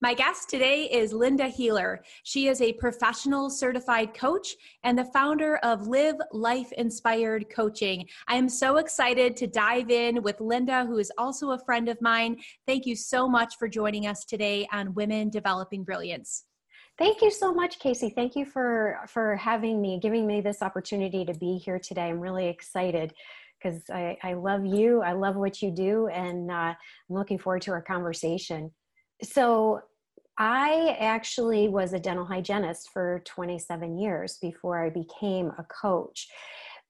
My guest today is Linda Healer. She is a professional certified coach and the founder of Live Life Inspired Coaching. I am so excited to dive in with Linda, who is also a friend of mine. Thank you so much for joining us today on Women Developing Brilliance. Thank you so much, Casey. Thank you for for having me, giving me this opportunity to be here today. I'm really excited because I, I love you. I love what you do, and uh, I'm looking forward to our conversation so I actually was a dental hygienist for 27 years before I became a coach.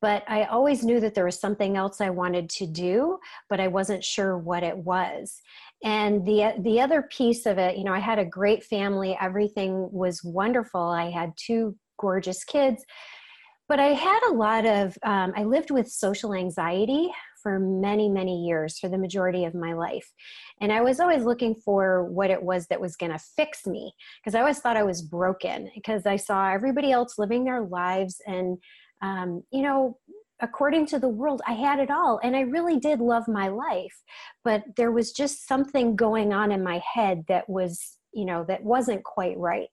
But I always knew that there was something else I wanted to do, but I wasn't sure what it was. And the the other piece of it, you know, I had a great family, everything was wonderful. I had two gorgeous kids, but I had a lot of um, I lived with social anxiety for many, many years, for the majority of my life. And I was always looking for what it was that was going to fix me because I always thought I was broken because I saw everybody else living their lives and, um, you know, according to the world, I had it all. And I really did love my life. But there was just something going on in my head that was you know that wasn't quite right.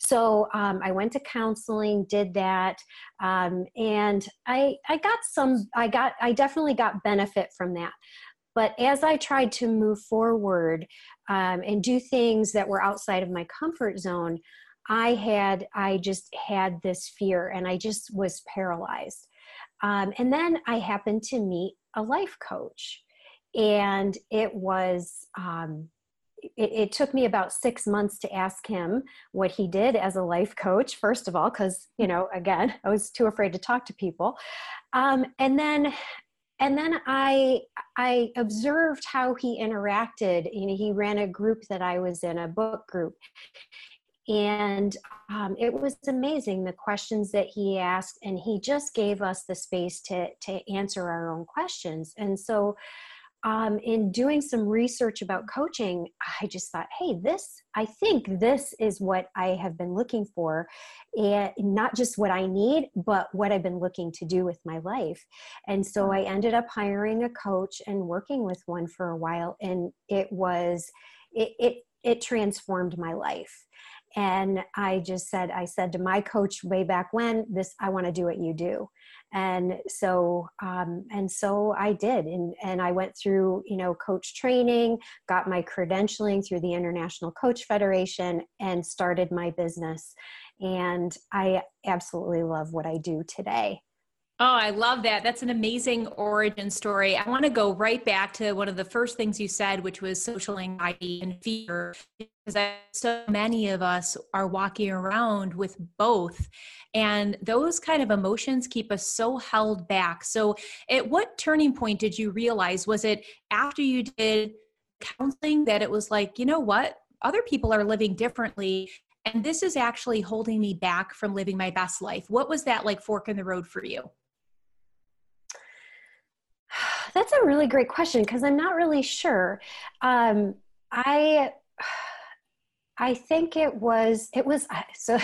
So um, i went to counseling did that um, and i i got some i got i definitely got benefit from that. But as i tried to move forward um, and do things that were outside of my comfort zone i had i just had this fear and i just was paralyzed. Um, and then i happened to meet a life coach and it was um, it, it, took me about six months to ask him what he did as a life coach first of all because you know again i was too afraid to talk to people. Um, and then and then i i observed how he interacted. You know he ran a group that i was in a book group. And um, it was amazing the questions that he asked and he just gave us the space to to answer our own questions. And so um, in doing some research about coaching, I just thought, hey, this, I think this is what I have been looking for. And not just what I need, but what I've been looking to do with my life. And so I ended up hiring a coach and working with one for a while. And it was, it, it, it transformed my life and i just said i said to my coach way back when this i want to do what you do and so um, and so i did and and i went through you know coach training got my credentialing through the international coach federation and started my business. And i absolutely love what i do today Oh, I love that. That's an amazing origin story. I want to go right back to one of the first things you said, which was social anxiety and fear, because so many of us are walking around with both. And those kind of emotions keep us so held back. So, at what turning point did you realize? Was it after you did counseling that it was like, you know what? Other people are living differently. And this is actually holding me back from living my best life. What was that like fork in the road for you? That's a really great question because I'm not really sure. Um, I I think it was it was so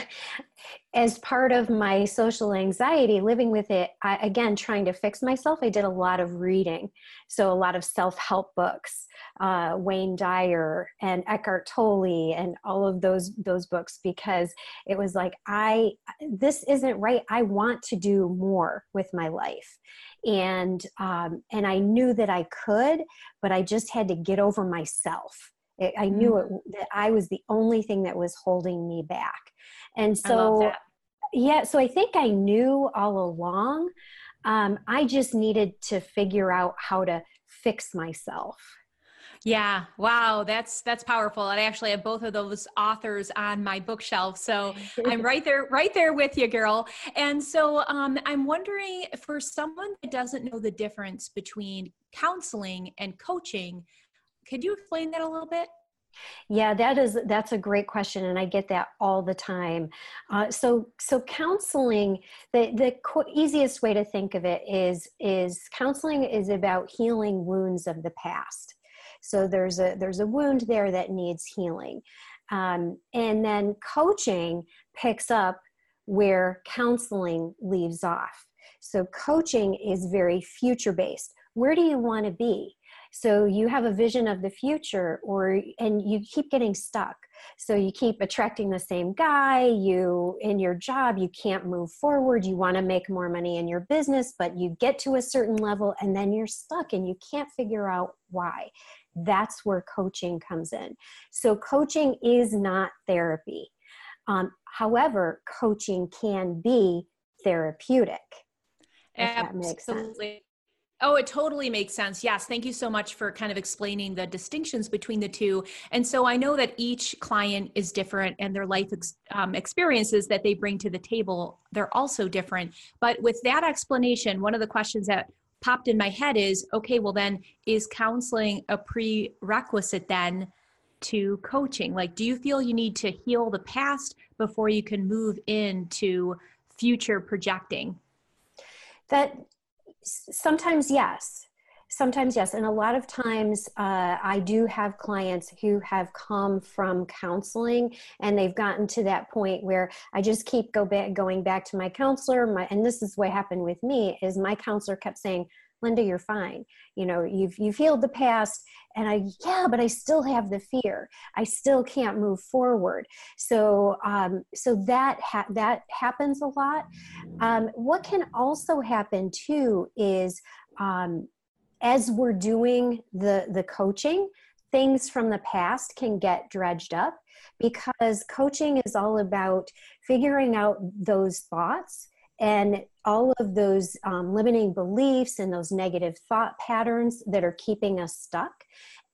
as part of my social anxiety living with it I, again trying to fix myself i did a lot of reading. So a lot of self-help books uh, wayne dyer and eckhart tolle and all of those those books because it was like i this isn't right. I want to do more with my life. And um, and i knew that i could but i just had to get over myself it, I knew mm. it, that I was the only thing that was holding me back. And so, yeah, so I think I knew all along. Um, I just needed to figure out how to fix myself. Yeah, wow, that's that's powerful. And I actually have both of those authors on my bookshelf, so I'm right there, right there with you, girl. And so um, I'm wondering for someone that doesn't know the difference between counseling and coaching, could you explain that a little bit? Yeah, that is that's a great question, and I get that all the time. Uh, so, so counseling, the the co- easiest way to think of it is is counseling is about healing wounds of the past. So there's a there's a wound there that needs healing, um, and then coaching picks up where counseling leaves off. So coaching is very future based. Where do you want to be? So you have a vision of the future or and you keep getting stuck. So you keep attracting the same guy you in your job you can't move forward you want to make more money in your business but you get to a certain level and then you're stuck and you can't figure out why. That's where coaching comes in. So coaching is not therapy. Um, however coaching can be therapeutic Absolutely. Oh, it totally makes sense. Yes. Thank you so much for kind of explaining the distinctions between the two. And so I know that each client is different and their life ex- um, experiences that they bring to the table, they're also different. But with that explanation, one of the questions that popped in my head is okay, well, then is counseling a prerequisite then to coaching? Like, do you feel you need to heal the past before you can move into future projecting? That sometimes yes. Sometimes yes and a lot of times uh, i do have clients who have come from counseling and they've gotten to that point where i just keep go back going back to my counselor my, and this is what happened with me is my counselor kept saying linda you're fine. You know you've you've healed the past and i yeah but i still have the fear. I still can't move forward. So um, so that ha- that happens a lot. Um, what can also happen too is um, as we're doing the the coaching things from the past can get dredged up because coaching is all about figuring out those thoughts and all of those um, limiting beliefs and those negative thought patterns that are keeping us stuck.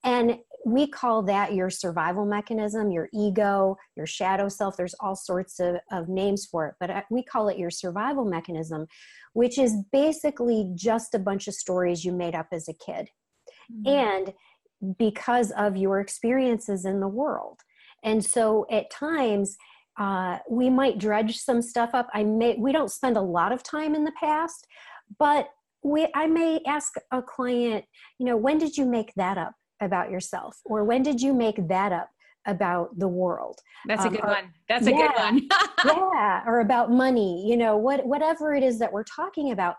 And we call that your survival mechanism, your ego, your shadow self. There's all sorts of, of names for it, but uh, we call it your survival mechanism, which is basically just a bunch of stories you made up as a kid. Mm-hmm. And because of your experiences in the world. And so at times, uh, we might dredge some stuff up. I may we don't spend a lot of time in the past, but we I may ask a client, you know, when did you make that up about yourself, or when did you make that up about the world? That's um, a good or, one. That's a yeah, good one. yeah, or about money. You know, what whatever it is that we're talking about,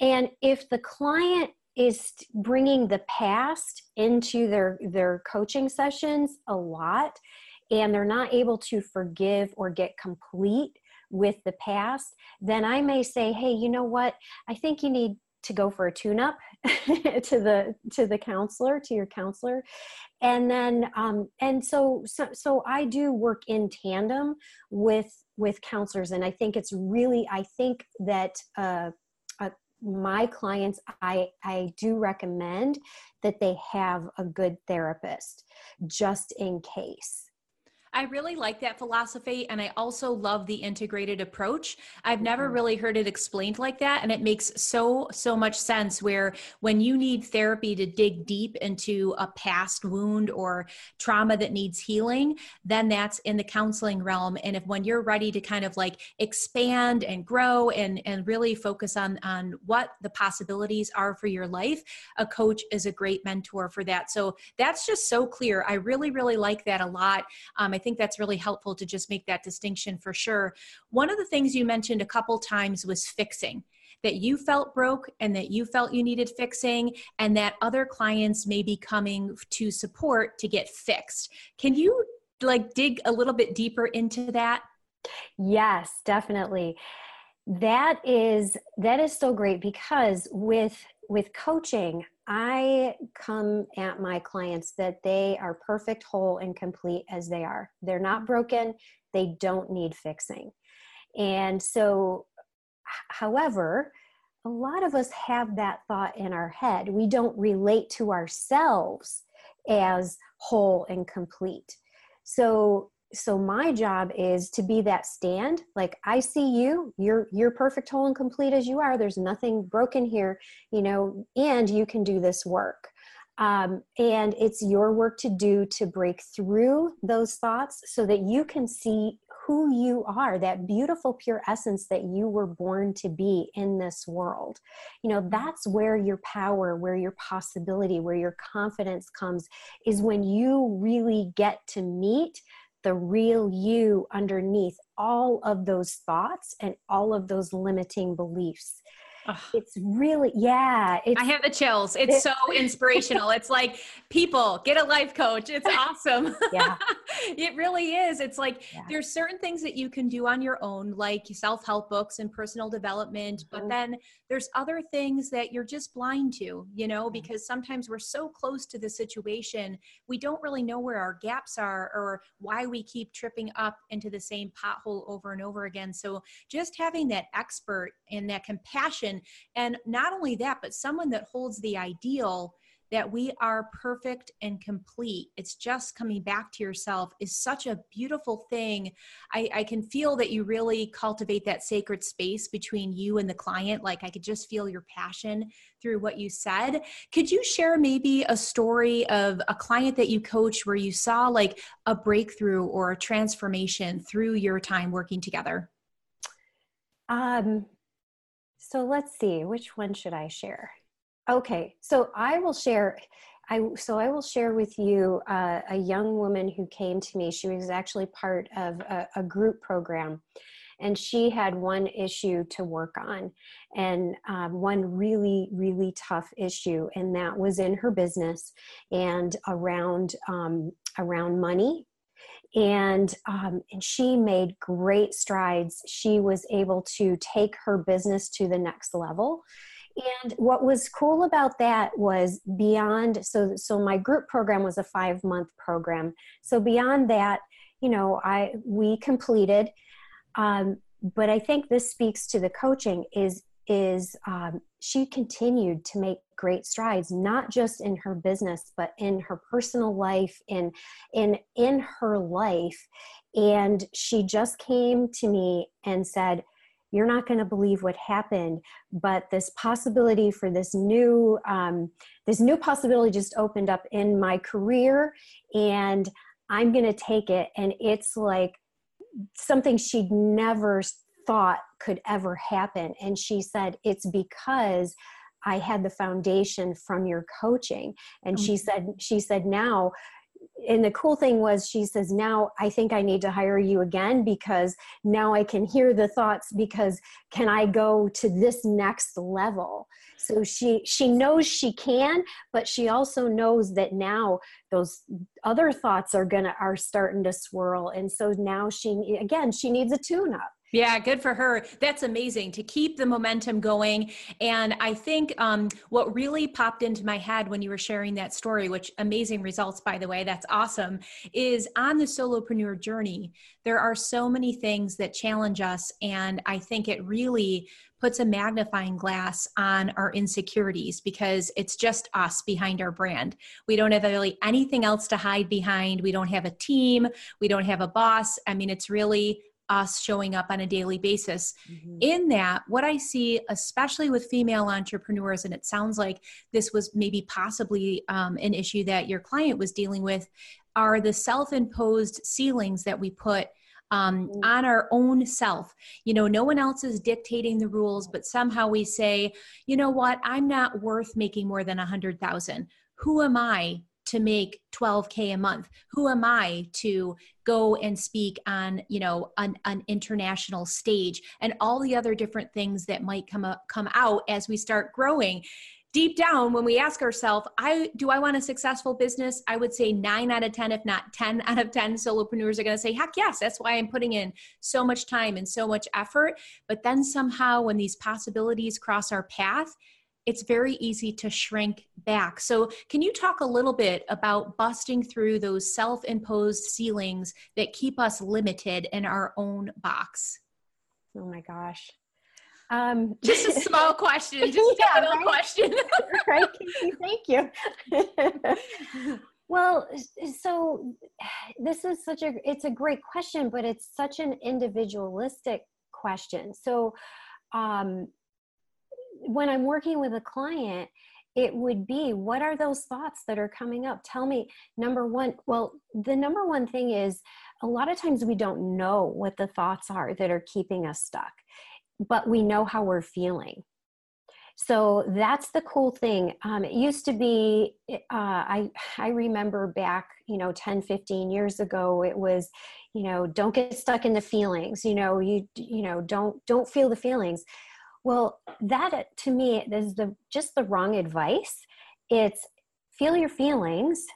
and if the client is bringing the past into their their coaching sessions a lot and they're not able to forgive or get complete with the past, then I may say, hey, you know what? I think you need to go for a tune up to the to the counselor to your counselor and then um and so so so i do work in tandem with with counselors and i think it's really i think that uh, uh my clients i i do recommend that they have a good therapist just in case I really like that philosophy. And I also love the integrated approach. I've never mm-hmm. really heard it explained like that. And it makes so, so much sense where when you need therapy to dig deep into a past wound or trauma that needs healing, then that's in the counseling realm. And if when you're ready to kind of like expand and grow and, and really focus on, on what the possibilities are for your life, a coach is a great mentor for that. So that's just so clear. I really, really like that a lot. Um, I think that's really helpful to just make that distinction for sure. One of the things you mentioned a couple times was fixing that you felt broke and that you felt you needed fixing and that other clients may be coming to support to get fixed. Can you like dig a little bit deeper into that? Yes, definitely. That is that is so great because with with coaching, I come at my clients that they are perfect, whole, and complete as they are. They're not broken, they don't need fixing. And so, however, a lot of us have that thought in our head. We don't relate to ourselves as whole and complete. So, so my job is to be that stand. Like i see you you're you're perfect whole and complete as you are. There's nothing broken here you know and you can do this work. Um, and it's your work to do to break through those thoughts so that you can see who you are, that beautiful, pure essence that you were born to be in this world. You know, that's where your power, where your possibility, where your confidence comes, is when you really get to meet the real you underneath all of those thoughts and all of those limiting beliefs. Ugh. It's really, yeah. It's, I have the chills. It's so inspirational. It's like, people, get a life coach. It's awesome. Yeah. it really is. It's like yeah. there's certain things that you can do on your own, like self help books and personal development. Mm-hmm. But then there's other things that you're just blind to, you know, because sometimes we're so close to the situation, we don't really know where our gaps are or why we keep tripping up into the same pothole over and over again. So just having that expert and that compassion, and not only that, but someone that holds the ideal that we are perfect and complete. It's just coming back to yourself is such a beautiful thing. I, I, can feel that you really cultivate that sacred space between you and the client. Like I could just feel your passion through what you said. Could you share maybe a story of a client that you coached where you saw like a breakthrough or a transformation through your time working together? Um, so let's see, which one should I share? Okay, so I will share. I so I will share with you uh, a young woman who came to me. She was actually part of a, a, group program, and she had one issue to work on, and um, one really really tough issue, and that was in her business and around um, around money and um, and she made great strides. She was able to take her business to the next level, and what was cool about that was beyond so so my group program was a 5 month program so beyond that you know i we completed um, but i think this speaks to the coaching is is um, she continued to make great strides not just in her business but in her personal life in in in her life. And she just came to me and said you're not going to believe what happened but this possibility for this new um, this new possibility just opened up in my career and i'm going to take it. And it's like something she'd never thought could ever happen. And she said it's because I had the foundation from your coaching. And she mm-hmm. said, she said, now and the cool thing was she says now i think i need to hire you again because now i can hear the thoughts because can i go to this next level so she she knows she can but she also knows that now those other thoughts are gonna are starting to swirl and so now she again she needs a tune up yeah, good for her. That's amazing to keep the momentum going. And I think um, what really popped into my head when you were sharing that story, which amazing results, by the way, that's awesome, is on the solopreneur journey, there are so many things that challenge us. And I think it really puts a magnifying glass on our insecurities because it's just us behind our brand. We don't have really anything else to hide behind. We don't have a team. We don't have a boss. I mean, it's really us showing up on a daily basis. Mm-hmm. In that, what I see, especially with female entrepreneurs, and it sounds like this was maybe possibly um, an issue that your client was dealing with, are the self imposed ceilings that we put. Um, mm-hmm. on our own self. You know, no one else is dictating the rules, but somehow we say, you know what, I'm not worth making more than a hundred thousand. Who am I to make 12k a month. Who am i to go and speak on you know an, an international stage and all the other different things that might come up come out as we start growing? Deep down when we ask ourselves i do i want a successful business? I would say 9 out of 10 if not 10 out of 10 solopreneurs are going to say heck yes that's why i'm putting in so much time and so much effort. But then somehow when these possibilities cross our path it's very easy to shrink back. So, can you talk a little bit about busting through those self imposed ceilings that keep us limited in our own box? Oh my gosh. Um, just a small question, just yeah, a little right? question. right, thank you. well, so this is such a it's a great question, but it's such an individualistic question. So, um, when I'm working with a client it would be what are those thoughts that are coming up? Tell me, number one, well, the number one thing is a lot of times we don't know what the thoughts are that are keeping us stuck, but we know how we're feeling. So that's the cool thing. Um, it used to be, uh, I, I remember back, you know, 10, 15 years ago, it was, you know, don't get stuck in the feelings, you know, you, you know, don't, don't feel the feelings well, that uh, to me is the just the wrong advice. It's feel your feelings,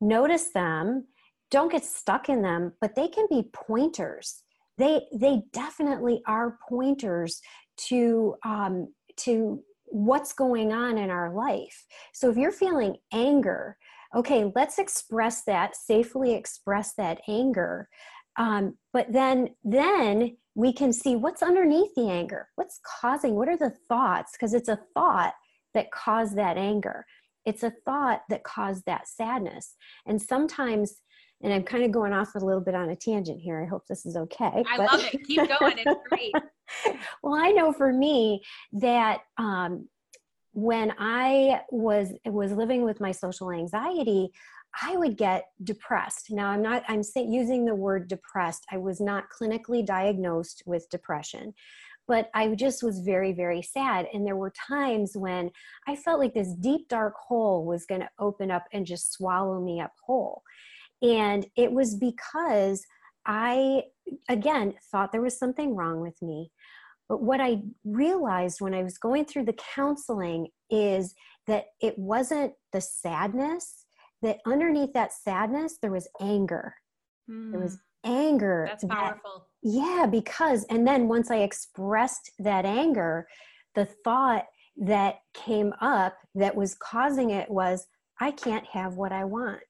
notice them, don't get stuck in them, but they can be pointers. They they definitely are pointers to um, to what's going on in our life. So if you're feeling anger, okay, let's express that safely. Express that anger, um, but then then we can see what's underneath the anger what's causing what are the thoughts because it's a thought that caused that anger. It's a thought that caused that sadness. And sometimes and i'm kind of going off a little bit on a tangent here i hope this is okay i but, love it. Keep going it's great. Well i know for me that um, when i was was living with my social anxiety I would get depressed. Now, I'm not, I'm using the word depressed. I was not clinically diagnosed with depression, but I just was very, very sad. And there were times when I felt like this deep, dark hole was going to open up and just swallow me up whole. And it was because I, again, thought there was something wrong with me. But what I realized when I was going through the counseling is that it wasn't the sadness that underneath that sadness there was anger mm. there was hmm. anger that's powerful yeah because and then once i expressed that anger the thought that came up that was causing it was i can't have what i want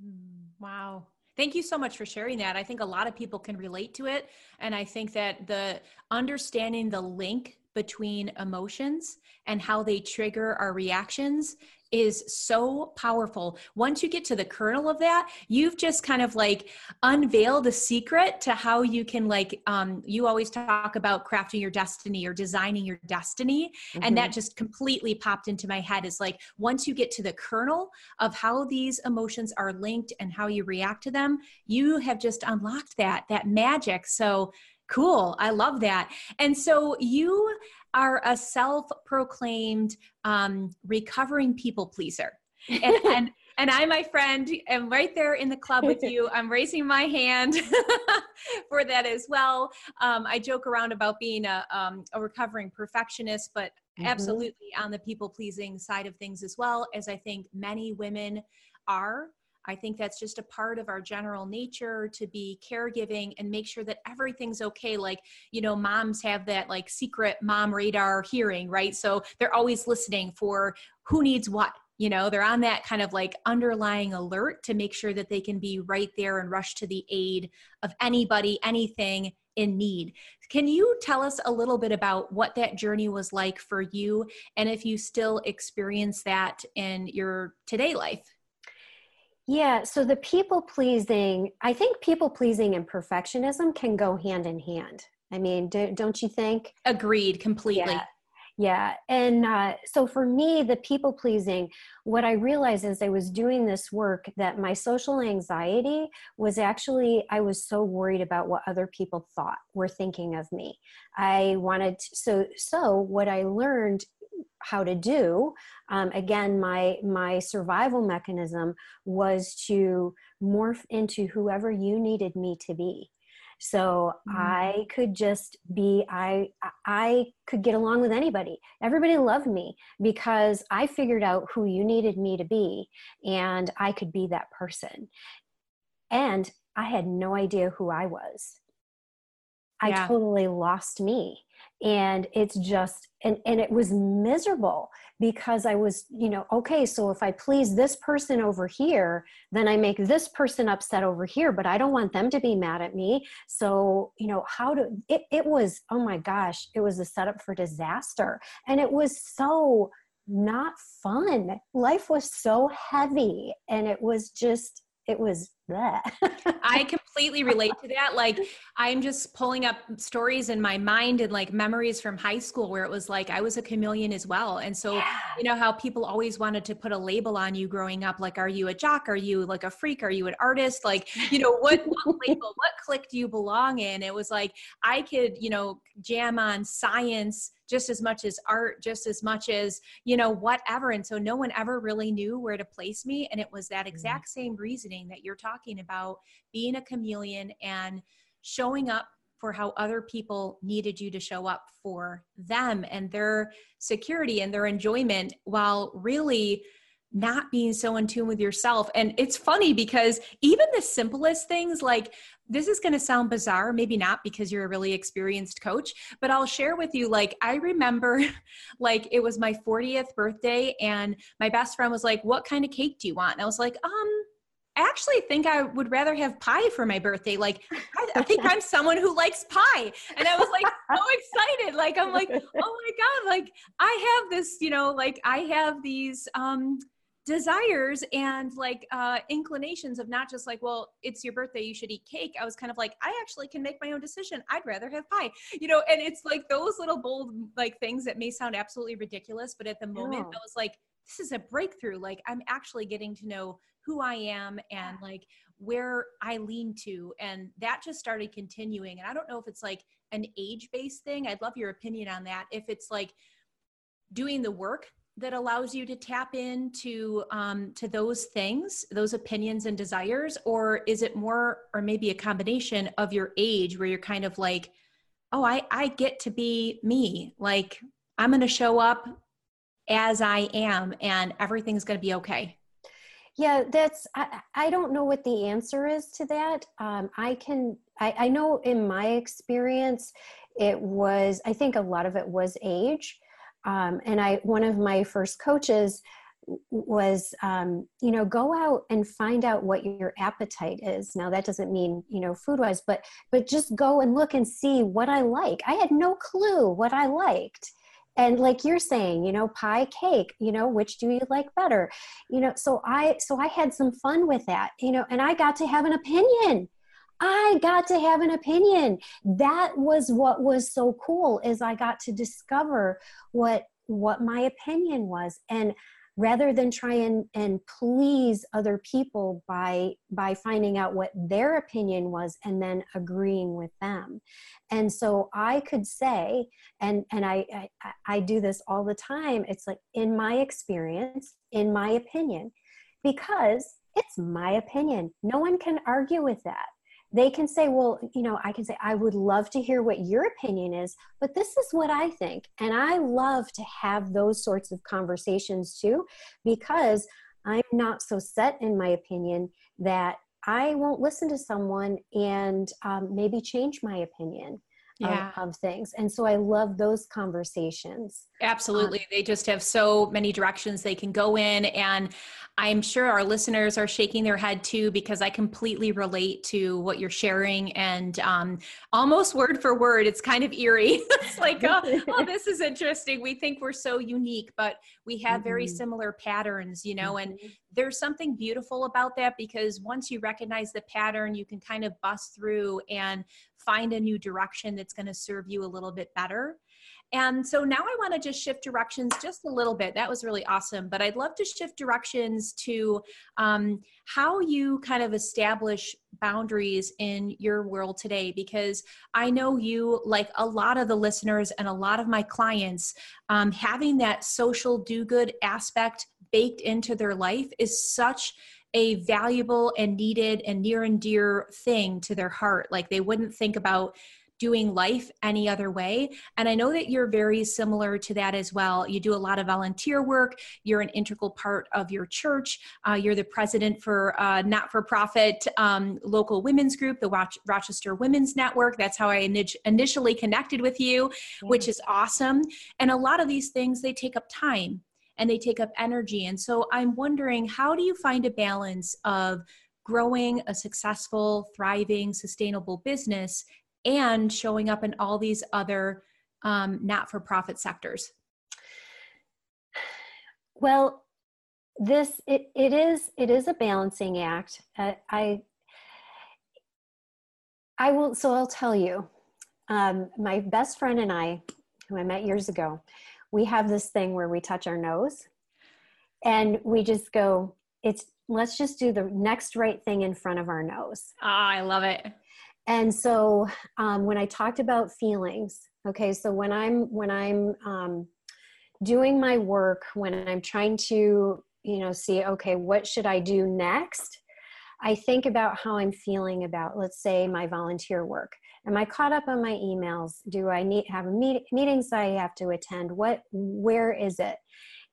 hmm. wow Thank you so much for sharing that. I think a lot of people can relate to it. And I think that the understanding the link between emotions and how they trigger our reactions is so powerful. Once you get to the kernel of that, you've just kind of like unveiled a secret to how you can like um you always talk about crafting your destiny or designing your destiny mm-hmm. and that mm-hmm. just completely popped into my head is like once you get to the kernel of how these emotions are linked and how you react to them, you have just unlocked that that magic. So cool. I love that. And so you are a self-proclaimed um, recovering people pleaser and, and and I, my friend, am right there in the club with you. I'm raising my hand for that as well. Um, I joke around about being a, um, a recovering perfectionist, but mm-hmm. absolutely on the people pleasing side of things as well, as I think many women are. I think that's just a part of our general nature to be caregiving and make sure that everything's okay. Like, you know, moms have that like secret mom radar hearing, right? So they're always listening for who needs what. You know, they're on that kind of like underlying alert to make sure that they can be right there and rush to the aid of anybody, anything in need. Can you tell us a little bit about what that journey was like for you and if you still experience that in your today life? Yeah, so the people pleasing, I think people pleasing and perfectionism can go hand in hand. I mean, do, not you think? Agreed, completely. Yeah. Yeah. And uh, so for me, the people pleasing, what I realized as I was doing this work that my social anxiety was actually, I was so worried about what other people thought were thinking of me. I wanted, to, so, so what I learned how to do um, again my my survival mechanism was to morph into whoever you needed me to be. So mm-hmm. i could just be i i could get along with anybody. Everybody loved me because i figured out who you needed me to be and i could be that person. And i had no idea who i was. I yeah. totally lost me and it's just and and it was miserable because i was you know okay so if i please this person over here then i make this person upset over here but i don't want them to be mad at me. So you know how to it, it was oh my gosh it was a setup for disaster. And it was so not fun. Life was so heavy and it was just it was that i completely relate to that. Like I'm just pulling up stories in my mind and like memories from high school where it was like I was a chameleon as well. And so, yeah. you know, how people always wanted to put a label on you growing up like, are you a jock? Are you like a freak? Are you an artist? Like, you know, what, what label, what clique do you belong in? It was like I could, you know, jam on science just as much as art just as much as you know whatever and so no one ever really knew where to place me and it was that mm-hmm. exact same reasoning that you're talking about being a chameleon and showing up for how other people needed you to show up for them and their security and their enjoyment while really not being so in tune with yourself. And it's funny because even the simplest things, like this is going to sound bizarre, maybe not because you're a really experienced coach, but I'll share with you. Like, I remember, like, it was my 40th birthday, and my best friend was like, What kind of cake do you want? And I was like, Um, I actually think I would rather have pie for my birthday. Like, I, I, think I'm someone who likes pie. And I was like so excited. Like, I'm like, oh my God, like I have this, you know, like I have these um desires and like uh inclinations of not just like well it's your birthday you should eat cake. I was kind of like i actually can make my own decision. I'd rather have pie you know and it's like those little bold like things that may sound absolutely ridiculous but at the moment yeah. i was like this is a breakthrough. Like i'm actually getting to know who i am and like where i lean to and that just started continuing. And i don't know if it's like an age based thing. I'd love your opinion on that. If it's like doing the work that allows you to tap into um, to those things those opinions and desires? Or is it more or maybe a combination of your age where you're kind of like oh i i get to be me. Like i'm going to show up as i am and everything's going to be okay yeah that's I, I don't know what the answer is to that. Um, i can I, I know in my experience it was i think a lot of it was age um, and i one of my first coaches was um, you know go out and find out what your appetite is. Now that doesn't mean you know food wise but but just go and look and see what i like. I had no clue what i liked. And like you're saying you know pie cake you know which do you like better? You know so i so i had some fun with that you know and i got to have an opinion I got to have an opinion. That was what was so cool is I got to discover what what my opinion was. And rather than try and, and please other people by by finding out what their opinion was and then agreeing with them. And so i could say and and I, I i do this all the time it's like in my experience in my opinion because it's my opinion. No one can argue with that they can say, well, you know, I can say, I would love to hear what your opinion is, but this is what I think. And I love to have those sorts of conversations too, because I'm not so set in my opinion that I won't listen to someone and um, maybe change my opinion yeah. of, of, things. And so I love those conversations. Absolutely. Um, they just have so many directions they can go in. And I'm sure our listeners are shaking their head too, because I completely relate to what you're sharing and um, almost word for word. It's kind of eerie. it's like, oh, oh, this is interesting. We think we're so unique, but we have mm-hmm. very similar patterns, you know, mm-hmm. and there's something beautiful about that because once you recognize the pattern, you can kind of bust through and find a new direction that's going to serve you a little bit better. And so now I want to just shift directions just a little bit. That was really awesome. But I'd love to shift directions to um, how you kind of establish boundaries in your world today. Because I know you, like a lot of the listeners and a lot of my clients, um, having that social do good aspect baked into their life is such a valuable and needed and near and dear thing to their heart. Like they wouldn't think about doing life any other way. And I know that you're very similar to that as well. You do a lot of volunteer work, you're an integral part of your church, uh, you're the president for uh, not for profit um, local women's group, the Rochester Women's Network. That's how I initially connected with you, which is awesome. And a lot of these things, they take up time and they take up energy. And so I'm wondering, how do you find a balance of growing a successful, thriving, sustainable business and showing up in all these other um, not for profit sectors? Well, this it, it is it is a balancing act. Uh, I I will. So I'll tell you. Um, my best friend and I, who I met years ago, we have this thing where we touch our nose, and we just go. It's let's just do the next right thing in front of our nose. Ah, I love it. And so um, when I talked about feelings, okay, so when I'm when I'm um, doing my work, when I'm trying to you know see okay, what should I do next? I think about how I'm feeling about, let's say, my volunteer work. Am I caught up on my emails? Do I need have meet, meetings I have to attend? What, where is it?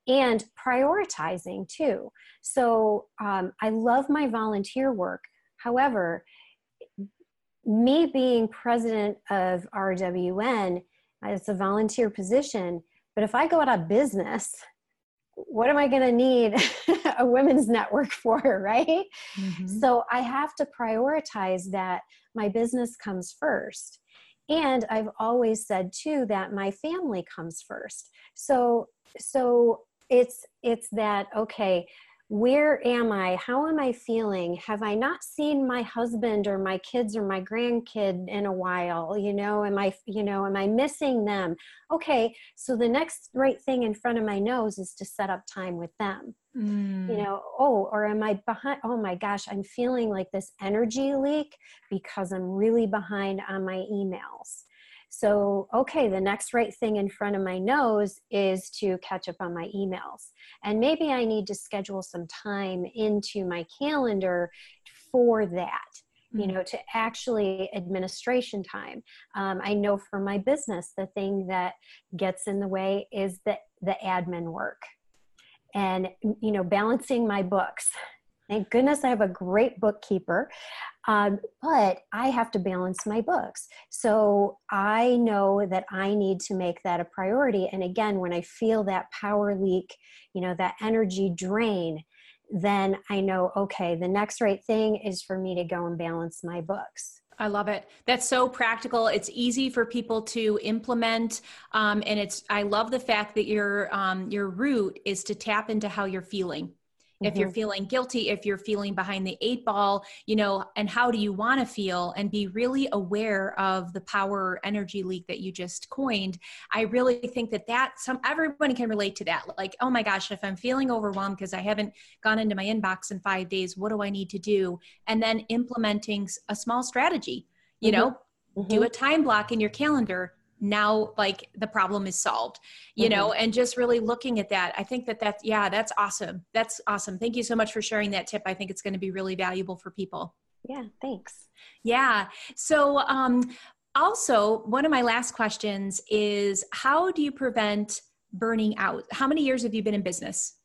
And prioritizing too. So um, I love my volunteer work. However, me being president of RWN, it's a volunteer position, but if I go out of business, what am I going to need a women's network for, right? Mm-hmm. So I have to prioritize that my business comes first. And I've always said too that my family comes first. So so it's it's that okay, where am I? How am I feeling? Have I not seen my husband or my kids or my grandkid in a while? You know, am I, you know, am I missing them? Okay, so the next right thing in front of my nose is to set up time with them. Mm. You know, oh, or am I behind? Oh my gosh, I'm feeling like this energy leak because I'm really behind on my emails. So, okay, the next right thing in front of my nose is to catch up on my emails. And maybe I need to schedule some time into my calendar for that you mm-hmm. know to actually administration time um, i know for my business the thing that gets in the way is the the admin work and you know balancing my books Thank goodness I have a great bookkeeper. Um, but I have to balance my books. So I know that I need to make that a priority. And again, when I feel that power leak, you know, that energy drain, then I know, okay, the next right thing is for me to go and balance my books. I love it. That's so practical. It's easy for people to implement, um, and it's. I love the fact that your um, your root is to tap into how you're feeling if mm-hmm. you're feeling guilty if you're feeling behind the eight ball you know and how do you want to feel and be really aware of the power energy leak that you just coined i really think that that some everyone can relate to that like oh my gosh if i'm feeling overwhelmed because i haven't gone into my inbox in five days what do i need to do and then implementing a small strategy you mm-hmm. know mm-hmm. do a time block in your calendar now like the problem is solved you mm-hmm. know and just really looking at that i think that that's yeah that's awesome. That's awesome. Thank you so much for sharing that tip. I think it's going to be really valuable for people. Yeah thanks. Yeah. So um also one of my last questions is how do you prevent burning out? How many years have you been in business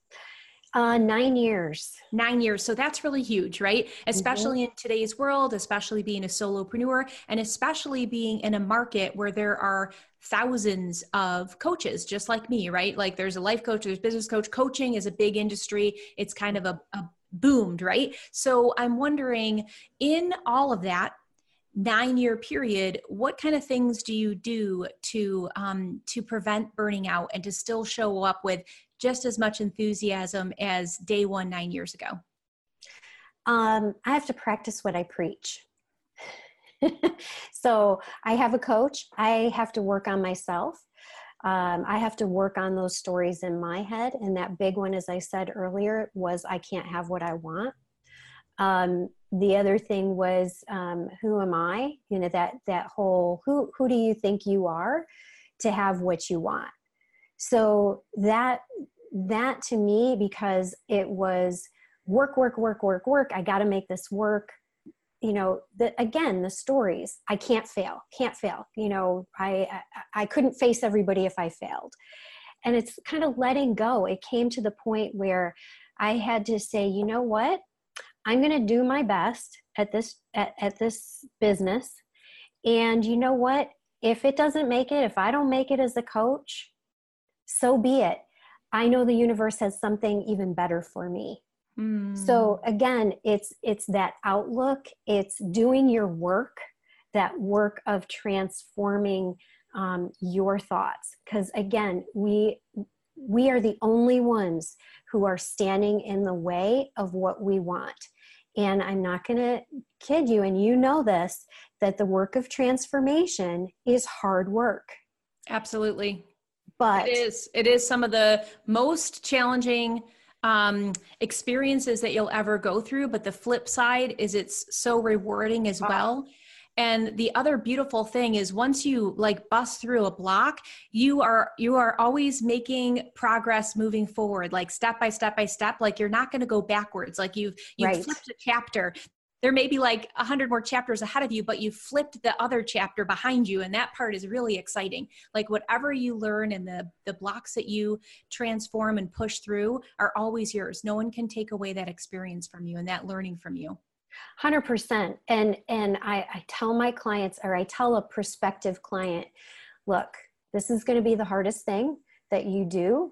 uh, nine years. Nine years. So that's really huge, right? Especially mm-hmm. in today's world, especially being a solopreneur, and especially being in a market where there are thousands of coaches just like me, right? Like there's a life coach, there's business coach. Coaching is a big industry. It's kind of a, a boomed, right? So I'm wondering in all of that, nine year period what kind of things do you do to um, to prevent burning out and to still show up with just as much enthusiasm as day one nine years ago? Um, I have to practice what I preach. so I have a coach. I have to work on myself. Um, I have to work on those stories in my head. And that big one, as I said earlier, was I can't have what I want. Um, the other thing was um, who am I? You know that that whole who who do you think you are to have what you want? So that that to me because it was work work work work work i got to make this work. You know the, again the stories i can't fail can't fail. You know I, I i couldn't face everybody if i failed. And it's kind of letting go. It came to the point where i had to say you know what? I'm going to do my best at this at, at this business. And you know what? If it doesn't make it if i don't make it as a coach so be it I know the universe has something even better for me. Mm. So again, it's it's that outlook, it's doing your work, that work of transforming um, your thoughts. Because again, we we are the only ones who are standing in the way of what we want. And I'm not going to kid you, and you know this, that the work of transformation is hard work. Absolutely. But it is. It is some of the most challenging um, experiences that you'll ever go through. But the flip side is it's so rewarding as well. And the other beautiful thing is once you like bust through a block, you are you are always making progress moving forward, like step by step by step. Like you're not going to go backwards. Like you've you've Right. flipped a chapter. There may be like a hundred more chapters ahead of you, but you flipped the other chapter behind you, and that part is really exciting. Like whatever you learn and the the blocks that you transform and push through are always yours. No one can take away that experience from you and that learning from you. 100% and and I, I tell my clients or i tell a prospective client look this is going to be the hardest thing that you do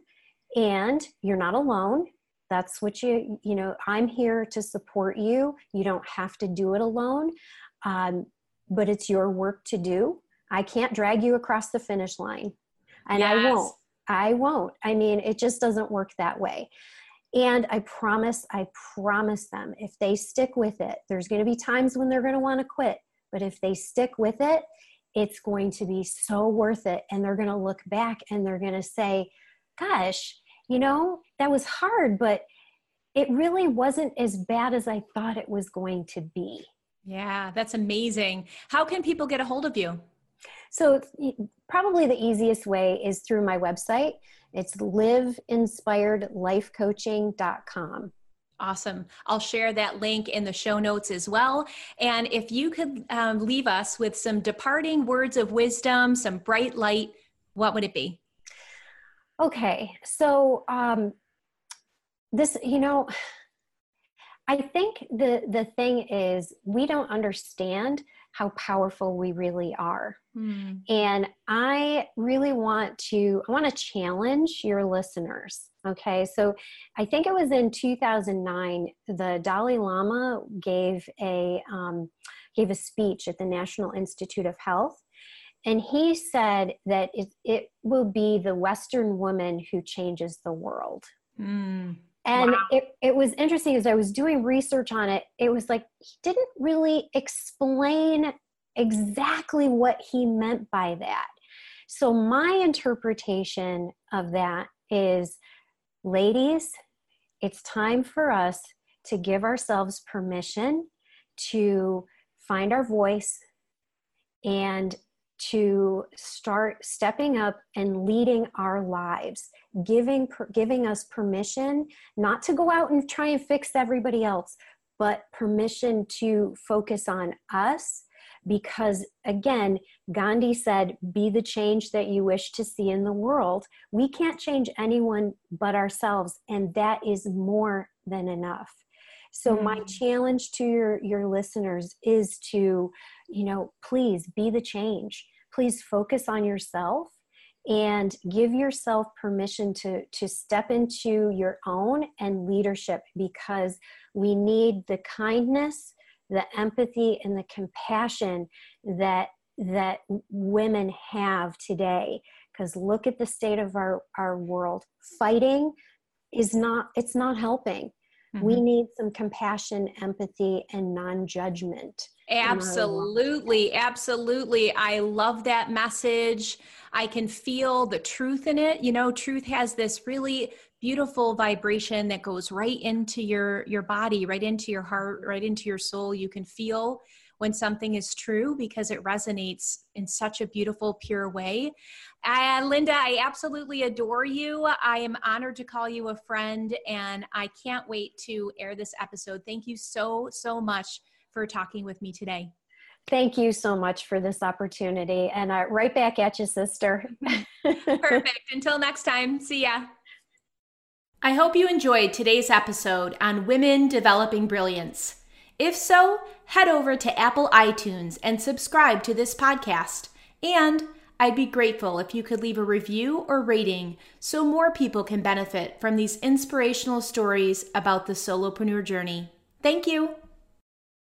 and you're not alone that's what you you know i'm here to support you you don't have to do it alone um, but it's your work to do i can't drag you across the finish line and i won't i won't i mean it just doesn't work that way and I promise, I promise them if they stick with it, there's going to be times when they're going to want to quit. But if they stick with it, it's going to be so worth it. And they're going to look back and they're going to say, gosh, you know, that was hard, but it really wasn't as bad as I thought it was going to be. Yeah, that's amazing. How can people get a hold of you? So, probably the easiest way is through my website. It's liveinspiredlifecoaching.com. Awesome. I'll share that link in the show notes as well. And if you could um, leave us with some departing words of wisdom, some bright light, what would it be? Okay, so um, this, you know, I think the the thing is we don't understand how powerful we really are, and I really want to I want to challenge your listeners. Okay, so I think it was in 2009 the Dalai Lama gave a um, gave a speech at the National Institute of Health, and he said that it, it will be the Western woman who changes the world. Mm. And Wow. it, it was interesting as I was doing research on it, it was like he didn't really explain exactly what he meant by that. So, my interpretation of that is ladies, it's time for us to give ourselves permission to find our voice and to start stepping up and leading our lives giving per, giving us permission not to go out and try and fix everybody else but permission to focus on us. Because again gandhi said be the change that you wish to see in the world. We can't change anyone but ourselves and that is more than enough. So my Mm. challenge to your your listeners is to you know please be the change please focus on yourself and give yourself permission to to step into your own and leadership because we need the kindness the empathy and the compassion that that women have today because look at the state of our our world fighting is not it's not helping we Mhm. need some compassion empathy and non-judgment in our lives. Absolutely. Absolutely. I love that message. I can feel the truth in it. You know, truth has this really beautiful vibration that goes right into your your body, right into your heart, right into your soul. You can feel when something is true because it resonates in such a beautiful, pure way. Uh, Linda, I absolutely adore you. I am honored to call you a friend, and I can't wait to air this episode. Thank you so, so much for talking with me today. Thank you so much for this opportunity. And uh, right back at you, sister. Perfect. Until next time, see ya. I hope you enjoyed today's episode on women developing brilliance. If so, head over to Apple iTunes and subscribe to this podcast. And I'd be grateful if you could leave a review or rating so more people can benefit from these inspirational stories about the solopreneur journey. Thank you.